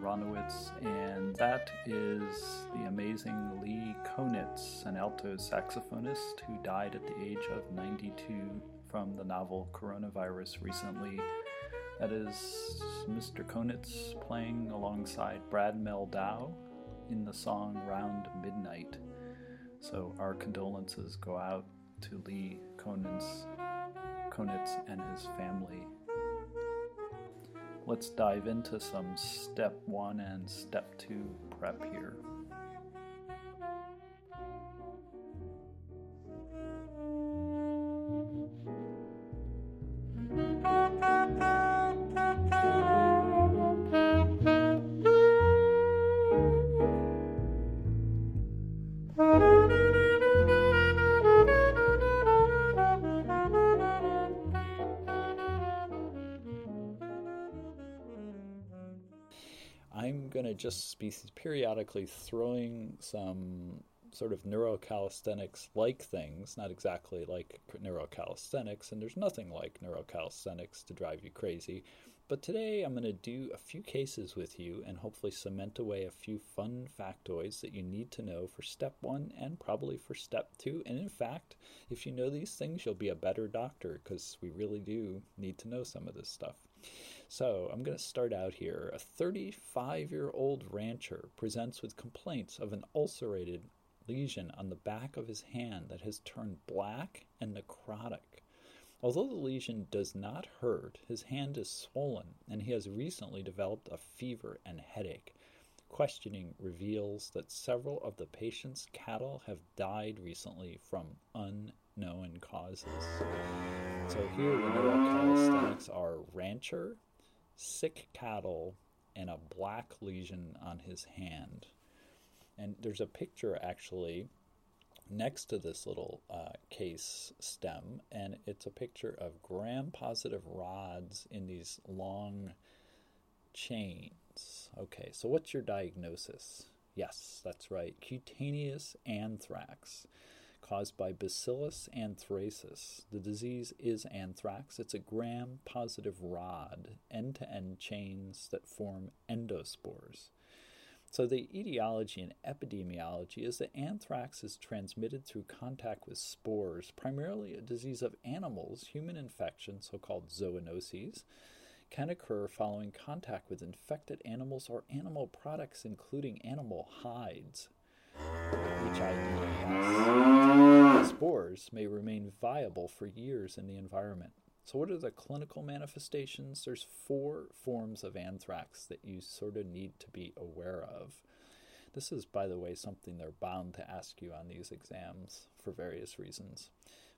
Aronowitz, and that is the amazing Lee Konitz, an alto saxophonist who died at the age of 92 from the novel coronavirus recently. That is Mr. Konitz playing alongside Brad Mehldau in the song Round Midnight. So our condolences go out to Lee Konitz, Konitz and his family let's dive into some step one and step two prep here. Just be periodically throwing some sort of neurocalisthenics like things, not exactly like neurocalisthenics, and there's nothing like neurocalisthenics to drive you crazy. But today I'm going to do a few cases with you and hopefully cement away a few fun factoids that you need to know for step one and probably for step two. And in fact, if you know these things, you'll be a better doctor because we really do need to know some of this stuff. So I'm going to start out here. A 35 year old rancher presents with complaints of an ulcerated lesion on the back of his hand that has turned black and necrotic. Although the lesion does not hurt, his hand is swollen and he has recently developed a fever and headache. Questioning reveals that several of the patient's cattle have died recently from unknown causes. So here we know the neurocalisthenics are rancher, sick cattle, and a black lesion on his hand. And there's a picture actually next to this little uh, case stem, and it's a picture of gram positive rods in these long chains. Okay, so what's your diagnosis? Yes, that's right, cutaneous anthrax caused by Bacillus anthracis. The disease is anthrax. It's a gram positive rod, end to end chains that form endospores. So, the etiology and epidemiology is that anthrax is transmitted through contact with spores, primarily a disease of animals. Human infection, so called zoonoses, can occur following contact with infected animals or animal products, including animal hides. HIV spores may remain viable for years in the environment. So, what are the clinical manifestations? There's four forms of anthrax that you sort of need to be aware of. This is, by the way, something they're bound to ask you on these exams for various reasons.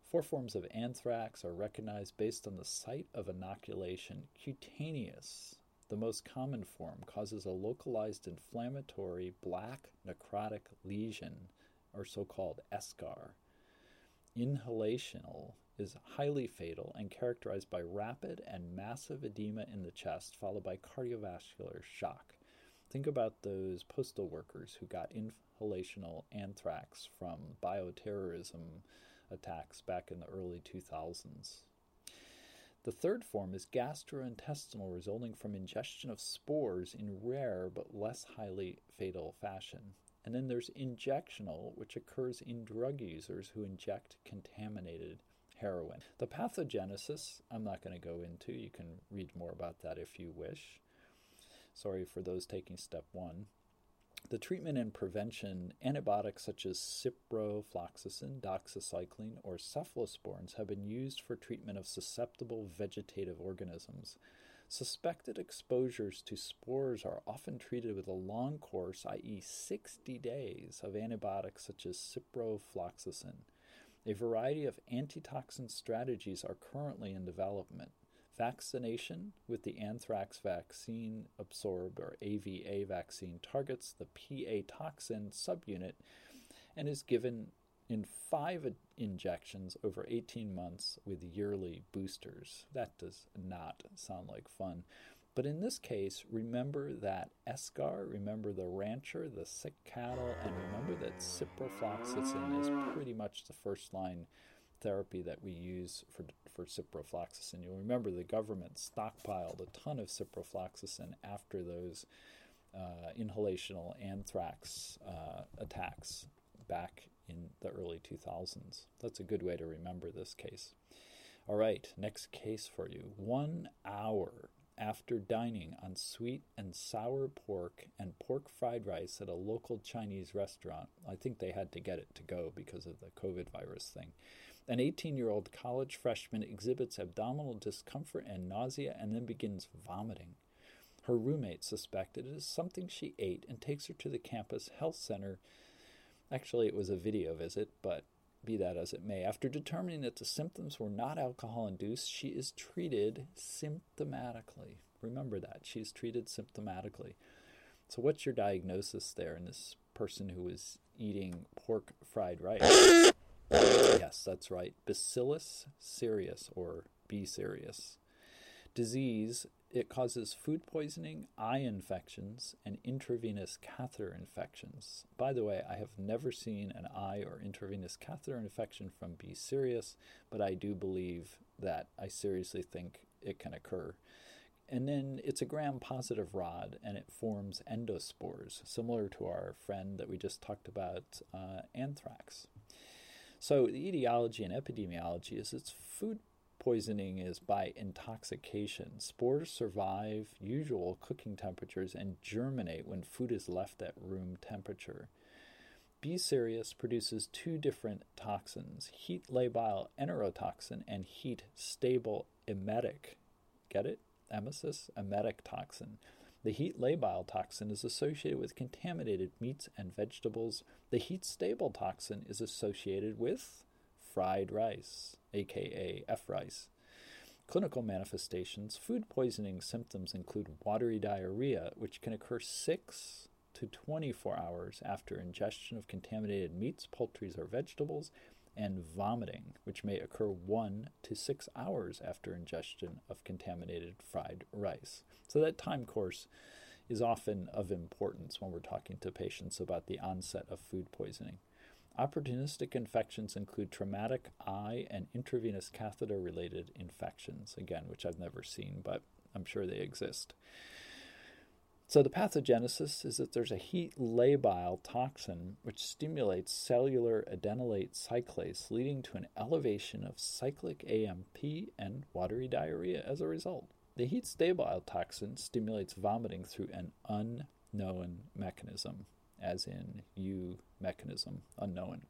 Four forms of anthrax are recognized based on the site of inoculation. Cutaneous, the most common form, causes a localized inflammatory black necrotic lesion, or so called eschar. Inhalational is highly fatal and characterized by rapid and massive edema in the chest, followed by cardiovascular shock. Think about those postal workers who got inhalational anthrax from bioterrorism attacks back in the early 2000s. The third form is gastrointestinal, resulting from ingestion of spores in rare but less highly fatal fashion. And then there's injectional, which occurs in drug users who inject contaminated heroin. The pathogenesis, I'm not going to go into. You can read more about that if you wish. Sorry for those taking step one. The treatment and prevention, antibiotics such as ciprofloxacin, doxycycline, or cephalosporins have been used for treatment of susceptible vegetative organisms. Suspected exposures to spores are often treated with a long course, i.e., 60 days, of antibiotics such as ciprofloxacin. A variety of antitoxin strategies are currently in development. Vaccination with the anthrax vaccine absorbed or AVA vaccine targets the PA toxin subunit and is given in five injections over 18 months with yearly boosters. That does not sound like fun. But in this case, remember that eschar, remember the rancher, the sick cattle, and remember that ciprofloxacin is pretty much the first line therapy that we use for, for ciprofloxacin. You'll remember the government stockpiled a ton of ciprofloxacin after those uh, inhalational anthrax uh, attacks back in the early 2000s. That's a good way to remember this case. All right, next case for you. One hour after dining on sweet and sour pork and pork fried rice at a local Chinese restaurant, I think they had to get it to go because of the COVID virus thing. An 18 year old college freshman exhibits abdominal discomfort and nausea and then begins vomiting. Her roommate suspected it is something she ate and takes her to the campus health center. Actually, it was a video visit, but be that as it may, after determining that the symptoms were not alcohol induced, she is treated symptomatically. Remember that. She's treated symptomatically. So, what's your diagnosis there in this person who was eating pork fried rice? yes, that's right. Bacillus cereus or B cereus. Disease it causes food poisoning, eye infections, and intravenous catheter infections. By the way, I have never seen an eye or intravenous catheter infection from B. cereus, but I do believe that I seriously think it can occur. And then it's a gram positive rod and it forms endospores, similar to our friend that we just talked about, uh, anthrax. So, the etiology and epidemiology is it's food poisoning is by intoxication. Spores survive usual cooking temperatures and germinate when food is left at room temperature. B. cereus produces two different toxins heat labile enterotoxin and heat stable emetic. Get it? Emesis? Emetic toxin. The heat labile toxin is associated with contaminated meats and vegetables. The heat stable toxin is associated with fried rice aka F rice. Clinical manifestations food poisoning symptoms include watery diarrhea, which can occur 6 to 24 hours after ingestion of contaminated meats, poultry, or vegetables, and vomiting, which may occur 1 to 6 hours after ingestion of contaminated fried rice. So, that time course is often of importance when we're talking to patients about the onset of food poisoning. Opportunistic infections include traumatic eye and intravenous catheter related infections, again, which I've never seen, but I'm sure they exist. So, the pathogenesis is that there's a heat labile toxin which stimulates cellular adenylate cyclase, leading to an elevation of cyclic AMP and watery diarrhea as a result. The heat stable toxin stimulates vomiting through an unknown mechanism as in U mechanism, unknown.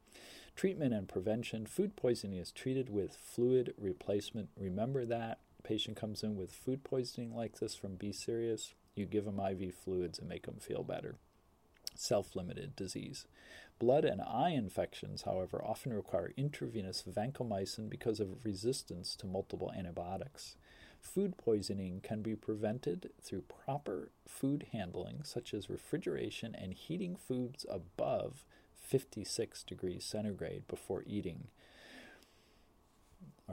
Treatment and prevention. Food poisoning is treated with fluid replacement. Remember that. Patient comes in with food poisoning like this from B. cereus. You give them IV fluids and make them feel better. Self limited disease. Blood and eye infections, however, often require intravenous vancomycin because of resistance to multiple antibiotics. Food poisoning can be prevented through proper food handling, such as refrigeration and heating foods above 56 degrees centigrade before eating.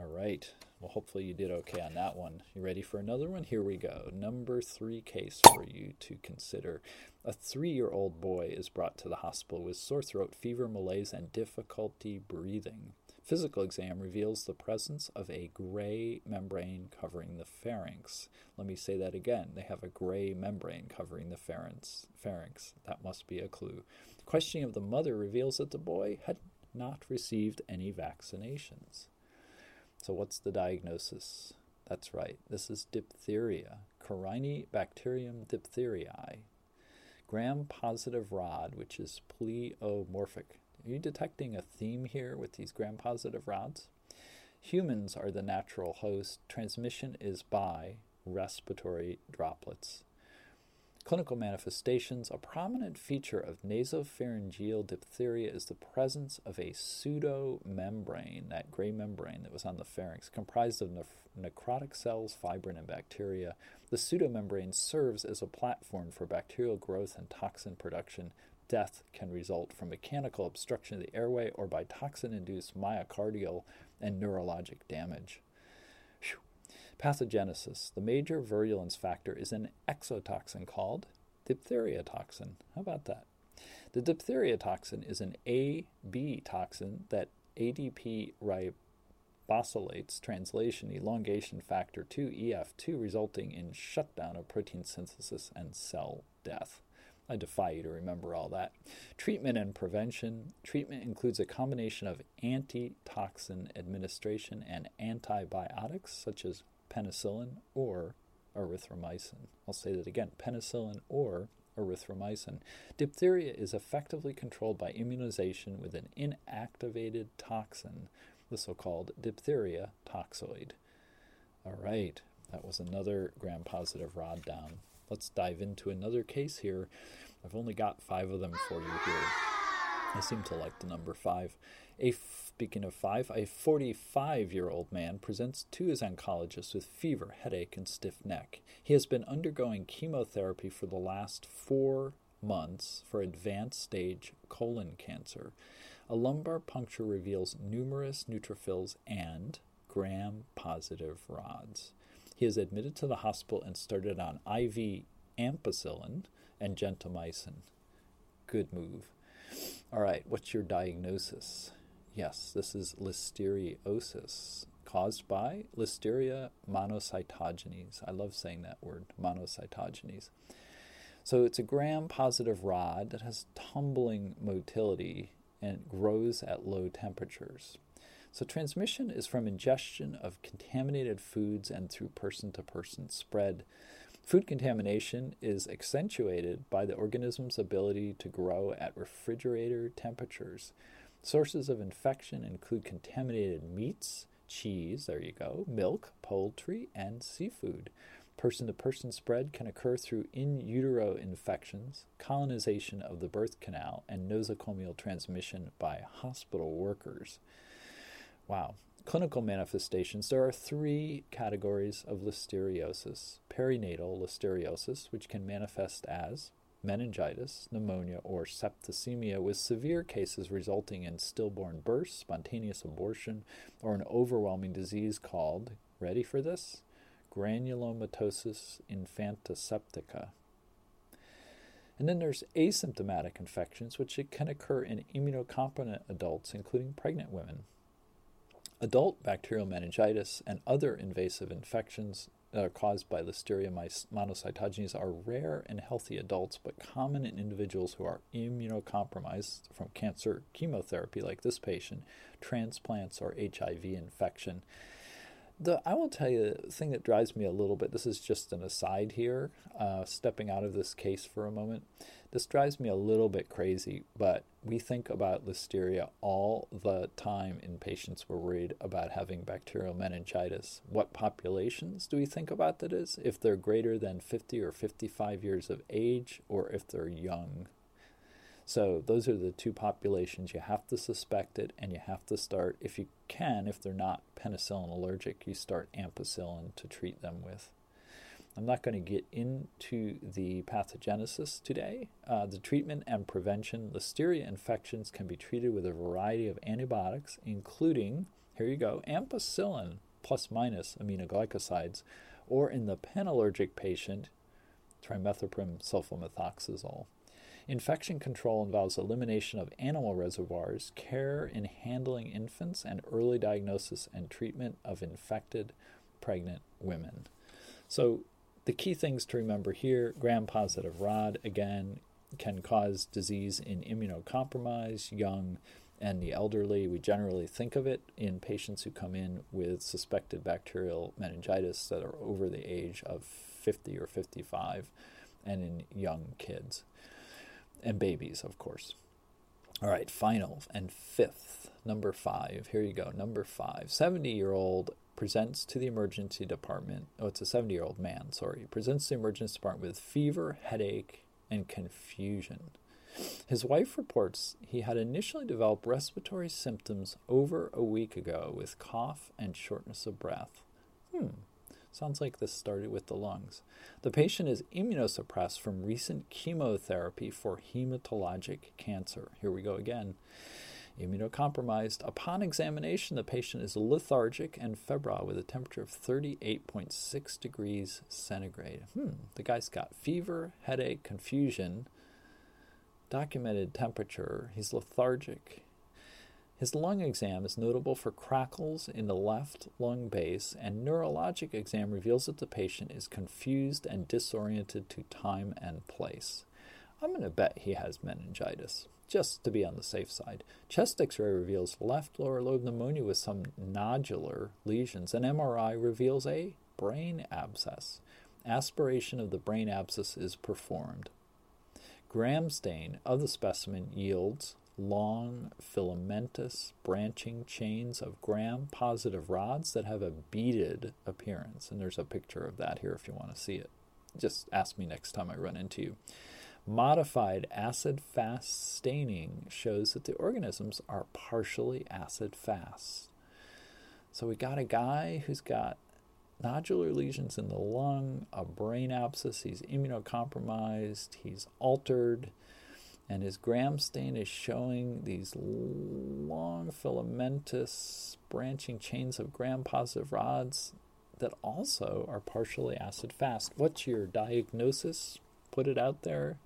All right. Well, hopefully you did okay on that one. You ready for another one? Here we go. Number three case for you to consider. A three year old boy is brought to the hospital with sore throat, fever, malaise, and difficulty breathing. Physical exam reveals the presence of a gray membrane covering the pharynx. Let me say that again. They have a gray membrane covering the pharynx. pharynx. That must be a clue. Questioning of the mother reveals that the boy had not received any vaccinations. So, what's the diagnosis? That's right, this is diphtheria, Corynebacterium diphtheriae. Gram positive rod, which is pleomorphic are you detecting a theme here with these gram positive rods? Humans are the natural host. Transmission is by respiratory droplets. Clinical manifestations A prominent feature of nasopharyngeal diphtheria is the presence of a pseudomembrane, that gray membrane that was on the pharynx, comprised of necrotic cells, fibrin, and bacteria. The pseudomembrane serves as a platform for bacterial growth and toxin production, death can result from mechanical obstruction of the airway or by toxin induced myocardial and neurologic damage. Pathogenesis. The major virulence factor is an exotoxin called diphtheria toxin. How about that? The diphtheria toxin is an AB toxin that ADP ribosylates, translation elongation factor 2 EF2, resulting in shutdown of protein synthesis and cell death. I defy you to remember all that. Treatment and prevention. Treatment includes a combination of antitoxin administration and antibiotics, such as penicillin or erythromycin. I'll say that again penicillin or erythromycin. Diphtheria is effectively controlled by immunization with an inactivated toxin, the so called diphtheria toxoid. All right, that was another gram positive rod down. Let's dive into another case here. I've only got five of them for you here. I seem to like the number five. A speaking of five, a 45 year old man presents to his oncologist with fever, headache, and stiff neck. He has been undergoing chemotherapy for the last four months for advanced stage colon cancer. A lumbar puncture reveals numerous neutrophils and gram positive rods. He is admitted to the hospital and started on IV ampicillin and gentamicin. Good move. All right, what's your diagnosis? Yes, this is listeriosis caused by Listeria monocytogenes. I love saying that word, monocytogenes. So it's a gram positive rod that has tumbling motility and grows at low temperatures. So transmission is from ingestion of contaminated foods and through person to person spread. Food contamination is accentuated by the organism's ability to grow at refrigerator temperatures. Sources of infection include contaminated meats, cheese, there you go, milk, poultry, and seafood. Person to person spread can occur through in utero infections, colonization of the birth canal, and nosocomial transmission by hospital workers. Wow. Clinical manifestations there are three categories of listeriosis perinatal listeriosis, which can manifest as meningitis, pneumonia, or septicemia, with severe cases resulting in stillborn births, spontaneous abortion, or an overwhelming disease called, ready for this? Granulomatosis infantiseptica. And then there's asymptomatic infections, which can occur in immunocompetent adults, including pregnant women. Adult bacterial meningitis and other invasive infections uh, caused by Listeria monocytogenes are rare in healthy adults, but common in individuals who are immunocompromised from cancer chemotherapy, like this patient, transplants, or HIV infection. The, I will tell you the thing that drives me a little bit. This is just an aside here, uh, stepping out of this case for a moment. This drives me a little bit crazy, but we think about listeria all the time in patients we're worried about having bacterial meningitis. What populations do we think about that is? If they're greater than 50 or 55 years of age, or if they're young. So, those are the two populations. You have to suspect it, and you have to start, if you can, if they're not penicillin allergic, you start ampicillin to treat them with. I'm not going to get into the pathogenesis today. Uh, the treatment and prevention listeria infections can be treated with a variety of antibiotics, including, here you go, ampicillin plus minus aminoglycosides, or in the penallergic patient, trimethoprim sulfamethoxazole. Infection control involves elimination of animal reservoirs, care in handling infants, and early diagnosis and treatment of infected pregnant women. So, the key things to remember here gram positive rod, again, can cause disease in immunocompromised, young, and the elderly. We generally think of it in patients who come in with suspected bacterial meningitis that are over the age of 50 or 55, and in young kids and babies, of course. All right, final and fifth, number five. Here you go. Number five 70 year old presents to the emergency department. Oh, it's a 70 year old man, sorry. Presents to the emergency department with fever, headache, and confusion. His wife reports he had initially developed respiratory symptoms over a week ago with cough and shortness of breath. Hmm, sounds like this started with the lungs. The patient is immunosuppressed from recent chemotherapy for hematologic cancer. Here we go again immunocompromised. Upon examination, the patient is lethargic and febrile with a temperature of 38.6 degrees centigrade. Hmm, the guy's got fever, headache, confusion, documented temperature. He's lethargic. His lung exam is notable for crackles in the left lung base, and neurologic exam reveals that the patient is confused and disoriented to time and place. I'm going to bet he has meningitis, just to be on the safe side. Chest x ray reveals left lower lobe pneumonia with some nodular lesions. and MRI reveals a brain abscess. Aspiration of the brain abscess is performed. Gram stain of the specimen yields long filamentous branching chains of gram positive rods that have a beaded appearance. And there's a picture of that here if you want to see it. Just ask me next time I run into you. Modified acid fast staining shows that the organisms are partially acid fast. So we got a guy who's got nodular lesions in the lung, a brain abscess, he's immunocompromised, he's altered, and his gram stain is showing these long filamentous branching chains of gram positive rods that also are partially acid fast. What's your diagnosis? Put it out there.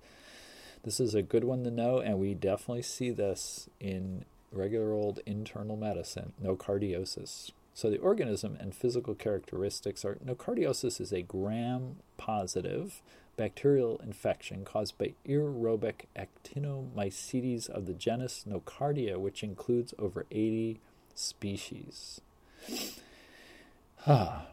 This is a good one to know, and we definitely see this in regular old internal medicine nocardiosis. So, the organism and physical characteristics are nocardiosis is a gram positive bacterial infection caused by aerobic actinomycetes of the genus Nocardia, which includes over 80 species. Ah.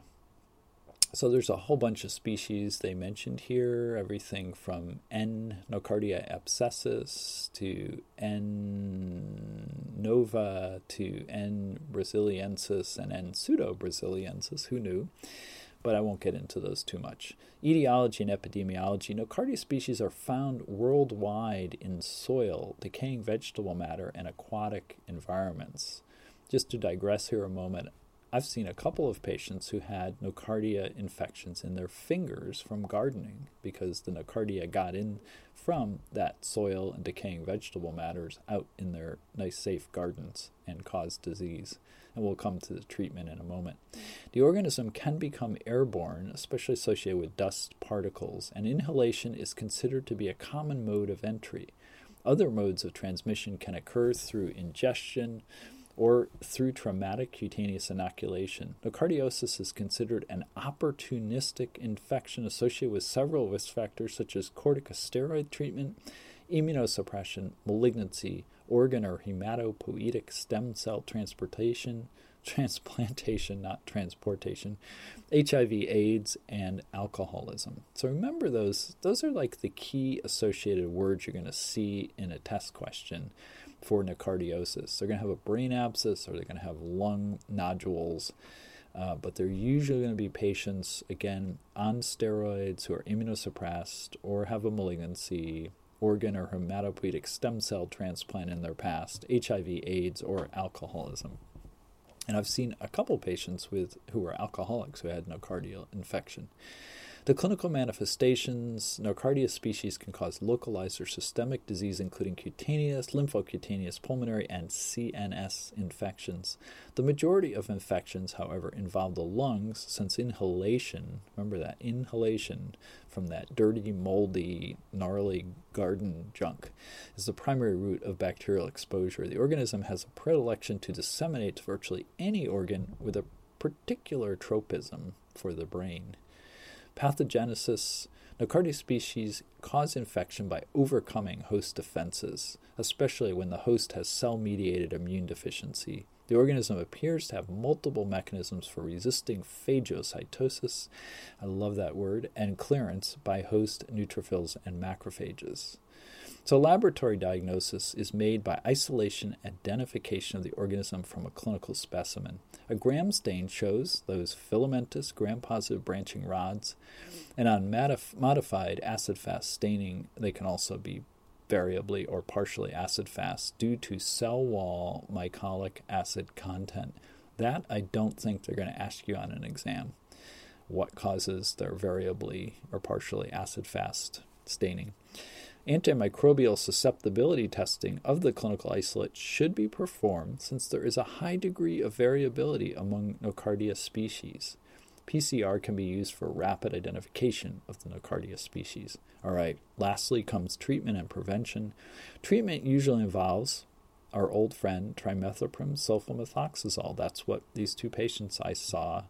So there's a whole bunch of species they mentioned here, everything from N. Nocardia abscessus to N. nova to N. brasiliensis and N. pseudo brasiliensis. Who knew? But I won't get into those too much. Etiology and epidemiology. Nocardia species are found worldwide in soil, decaying vegetable matter, and aquatic environments. Just to digress here a moment, I've seen a couple of patients who had nocardia infections in their fingers from gardening because the nocardia got in from that soil and decaying vegetable matters out in their nice, safe gardens and caused disease. And we'll come to the treatment in a moment. The organism can become airborne, especially associated with dust particles, and inhalation is considered to be a common mode of entry. Other modes of transmission can occur through ingestion, or through traumatic cutaneous inoculation. Nocardiosis is considered an opportunistic infection associated with several risk factors such as corticosteroid treatment, immunosuppression, malignancy, organ or hematopoietic stem cell transportation, transplantation, not transportation, HIV, AIDS, and alcoholism. So remember those. Those are like the key associated words you're going to see in a test question for nocardiosis. They're going to have a brain abscess or they're going to have lung nodules. Uh, but they're usually going to be patients, again, on steroids who are immunosuppressed or have a malignancy, organ or hematopoietic stem cell transplant in their past, HIV, AIDS, or alcoholism. And I've seen a couple patients with who were alcoholics who had nocardial infection. The clinical manifestations Nocardia species can cause localized or systemic disease, including cutaneous, lymphocutaneous, pulmonary, and CNS infections. The majority of infections, however, involve the lungs, since inhalation, remember that, inhalation from that dirty, moldy, gnarly garden junk is the primary route of bacterial exposure. The organism has a predilection to disseminate to virtually any organ with a particular tropism for the brain. Pathogenesis Nocardia species cause infection by overcoming host defenses, especially when the host has cell mediated immune deficiency. The organism appears to have multiple mechanisms for resisting phagocytosis, I love that word, and clearance by host neutrophils and macrophages. So, laboratory diagnosis is made by isolation identification of the organism from a clinical specimen. A gram stain shows those filamentous gram positive branching rods, and on modified acid fast staining, they can also be variably or partially acid fast due to cell wall mycolic acid content. That I don't think they're going to ask you on an exam. What causes their variably or partially acid fast staining? Antimicrobial susceptibility testing of the clinical isolate should be performed since there is a high degree of variability among Nocardia species. PCR can be used for rapid identification of the Nocardia species. All right, lastly comes treatment and prevention. Treatment usually involves our old friend trimethoprim sulfamethoxazole. That's what these two patients I saw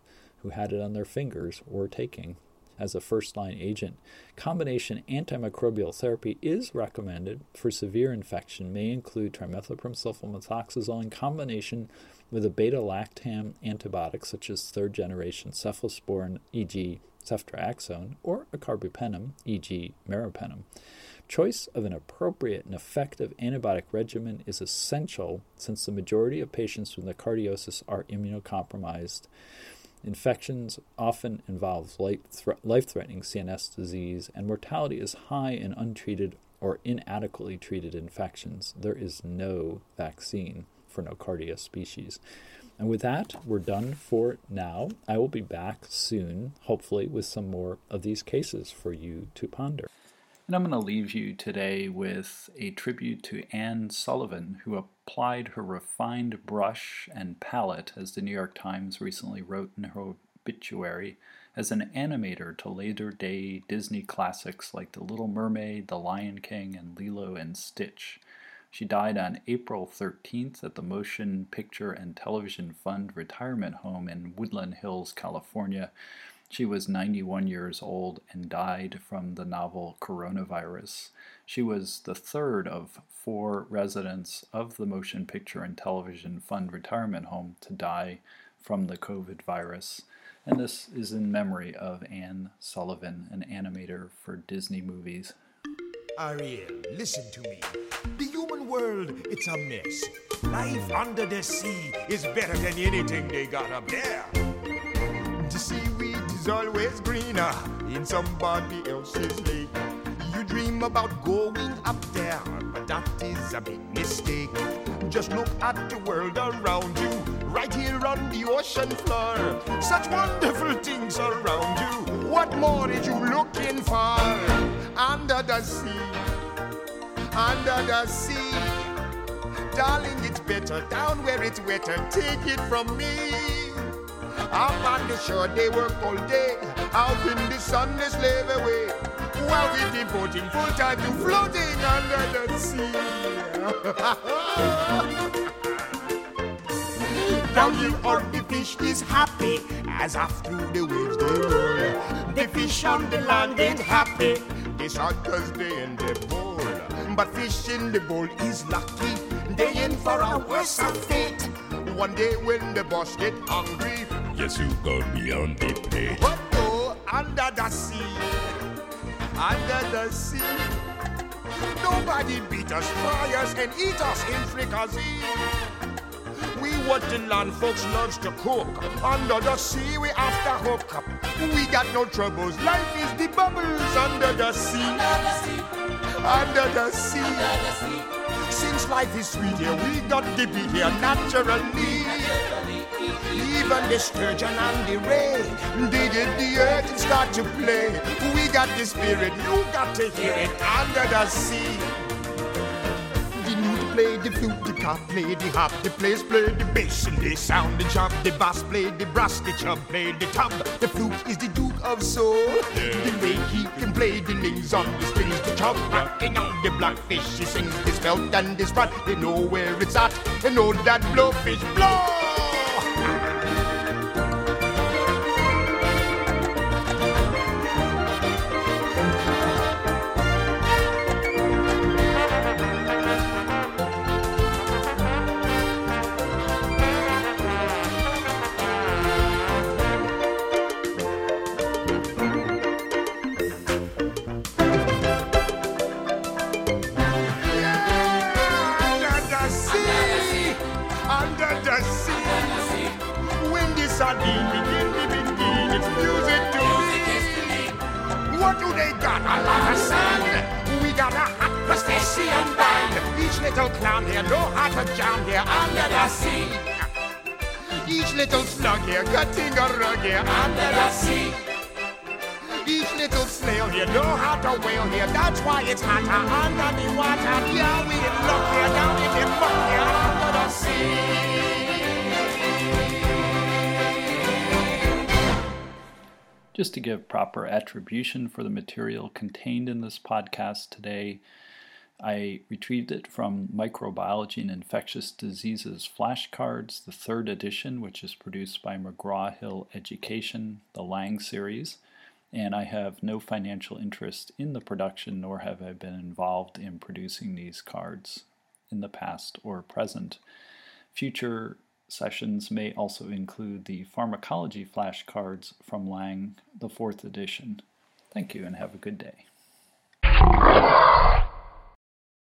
who had it on their fingers were taking. As a first line agent. Combination antimicrobial therapy is recommended for severe infection, may include trimethoprim sulfamethoxazole in combination with a beta lactam antibiotic such as third generation cephalosporin, e.g., ceftriaxone, or a carbapenem, e.g., meropenem. Choice of an appropriate and effective antibiotic regimen is essential since the majority of patients with nocardiosis are immunocompromised. Infections often involve life threatening CNS disease, and mortality is high in untreated or inadequately treated infections. There is no vaccine for Nocardia species. And with that, we're done for now. I will be back soon, hopefully, with some more of these cases for you to ponder. And I'm going to leave you today with a tribute to Ann Sullivan, who applied her refined brush and palette, as the New York Times recently wrote in her obituary, as an animator to later day Disney classics like The Little Mermaid, The Lion King, and Lilo and Stitch. She died on April 13th at the Motion Picture and Television Fund retirement home in Woodland Hills, California, she was 91 years old and died from the novel coronavirus. She was the third of four residents of the Motion Picture and Television Fund retirement home to die from the COVID virus. And this is in memory of Ann Sullivan, an animator for Disney movies. Ariel, listen to me. The human world, it's a mess. Life under the sea is better than anything they got up there. Is always greener in somebody else's lake. You dream about going up there, but that is a big mistake. Just look at the world around you, right here on the ocean floor. Such wonderful things around you. What more are you looking for? Under the sea, under the sea. Darling, it's better down where it's wetter. Take it from me. Up on the shore, they work all day. Out in the sun, they slave away. While we devoting full time to floating under the sea. Down here on the fish is happy as off through the waves they roll. The fish on the land ain't happy. They shot cause they in the bowl. But fish in the bowl is lucky. They in for a worse fate. One day when the boss get hungry, Yes, you go beyond the pay. But oh, under the sea, under the sea, nobody beat us, fry us, and eat us in fricassee. We what the land folks loves to cook. Under the sea, we after hook up. We got no troubles. Life is the bubbles under the sea. Under the sea. Under the sea. Under the sea. Since life is sweet here, we got to be here naturally. Even the sturgeon and the ray, they did the earth and start to play. We got the spirit, you got to hear it under the sea. The newt play the flute, the cop play the hop, the players play the bass and they sound the chop. The bass play the brass, the chub play the tub. The flute is the duke of soul. The way he can play the names on the strings, the chub rocking on the blackfish. He sings his belt and his rod. They know where it's at. They know that blowfish blow. Here know how to here. That's why it's hotter under the water. Yeah, we in luck here down in the muck here under the sea. Just to give proper attribution for the material contained in this podcast today, I retrieved it from Microbiology and Infectious Diseases Flashcards, the third edition, which is produced by McGraw Hill Education, the Lange series. And I have no financial interest in the production, nor have I been involved in producing these cards in the past or present. Future sessions may also include the pharmacology flashcards from Lange, the fourth edition. Thank you and have a good day.